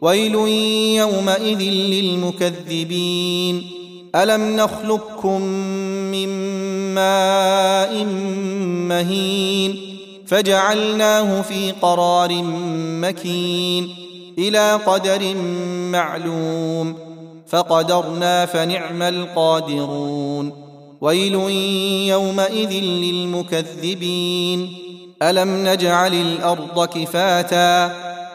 ويل يومئذ للمكذبين. ألم نخلقكم من ماء مهين فجعلناه في قرار مكين إلى قدر معلوم فقدرنا فنعم القادرون. ويل يومئذ للمكذبين. ألم نجعل الأرض كفاتا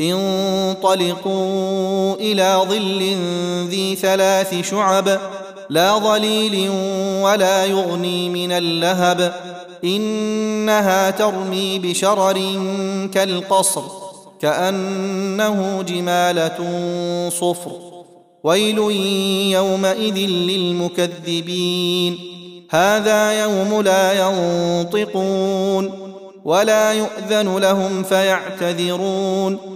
انطلقوا إلى ظل ذي ثلاث شعب لا ظليل ولا يغني من اللهب. إنها ترمي بشرر كالقصر كأنه جمالة صفر. ويل يومئذ للمكذبين. هذا يوم لا ينطقون ولا يؤذن لهم فيعتذرون.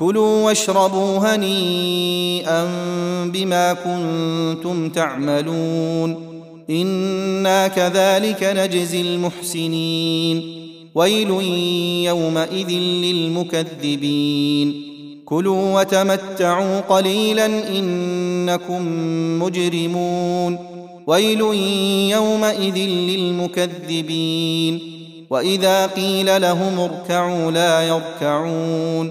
كلوا واشربوا هنيئا بما كنتم تعملون. إنا كذلك نجزي المحسنين. ويل يومئذ للمكذبين. كلوا وتمتعوا قليلا إنكم مجرمون. ويل يومئذ للمكذبين. وإذا قيل لهم اركعوا لا يركعون.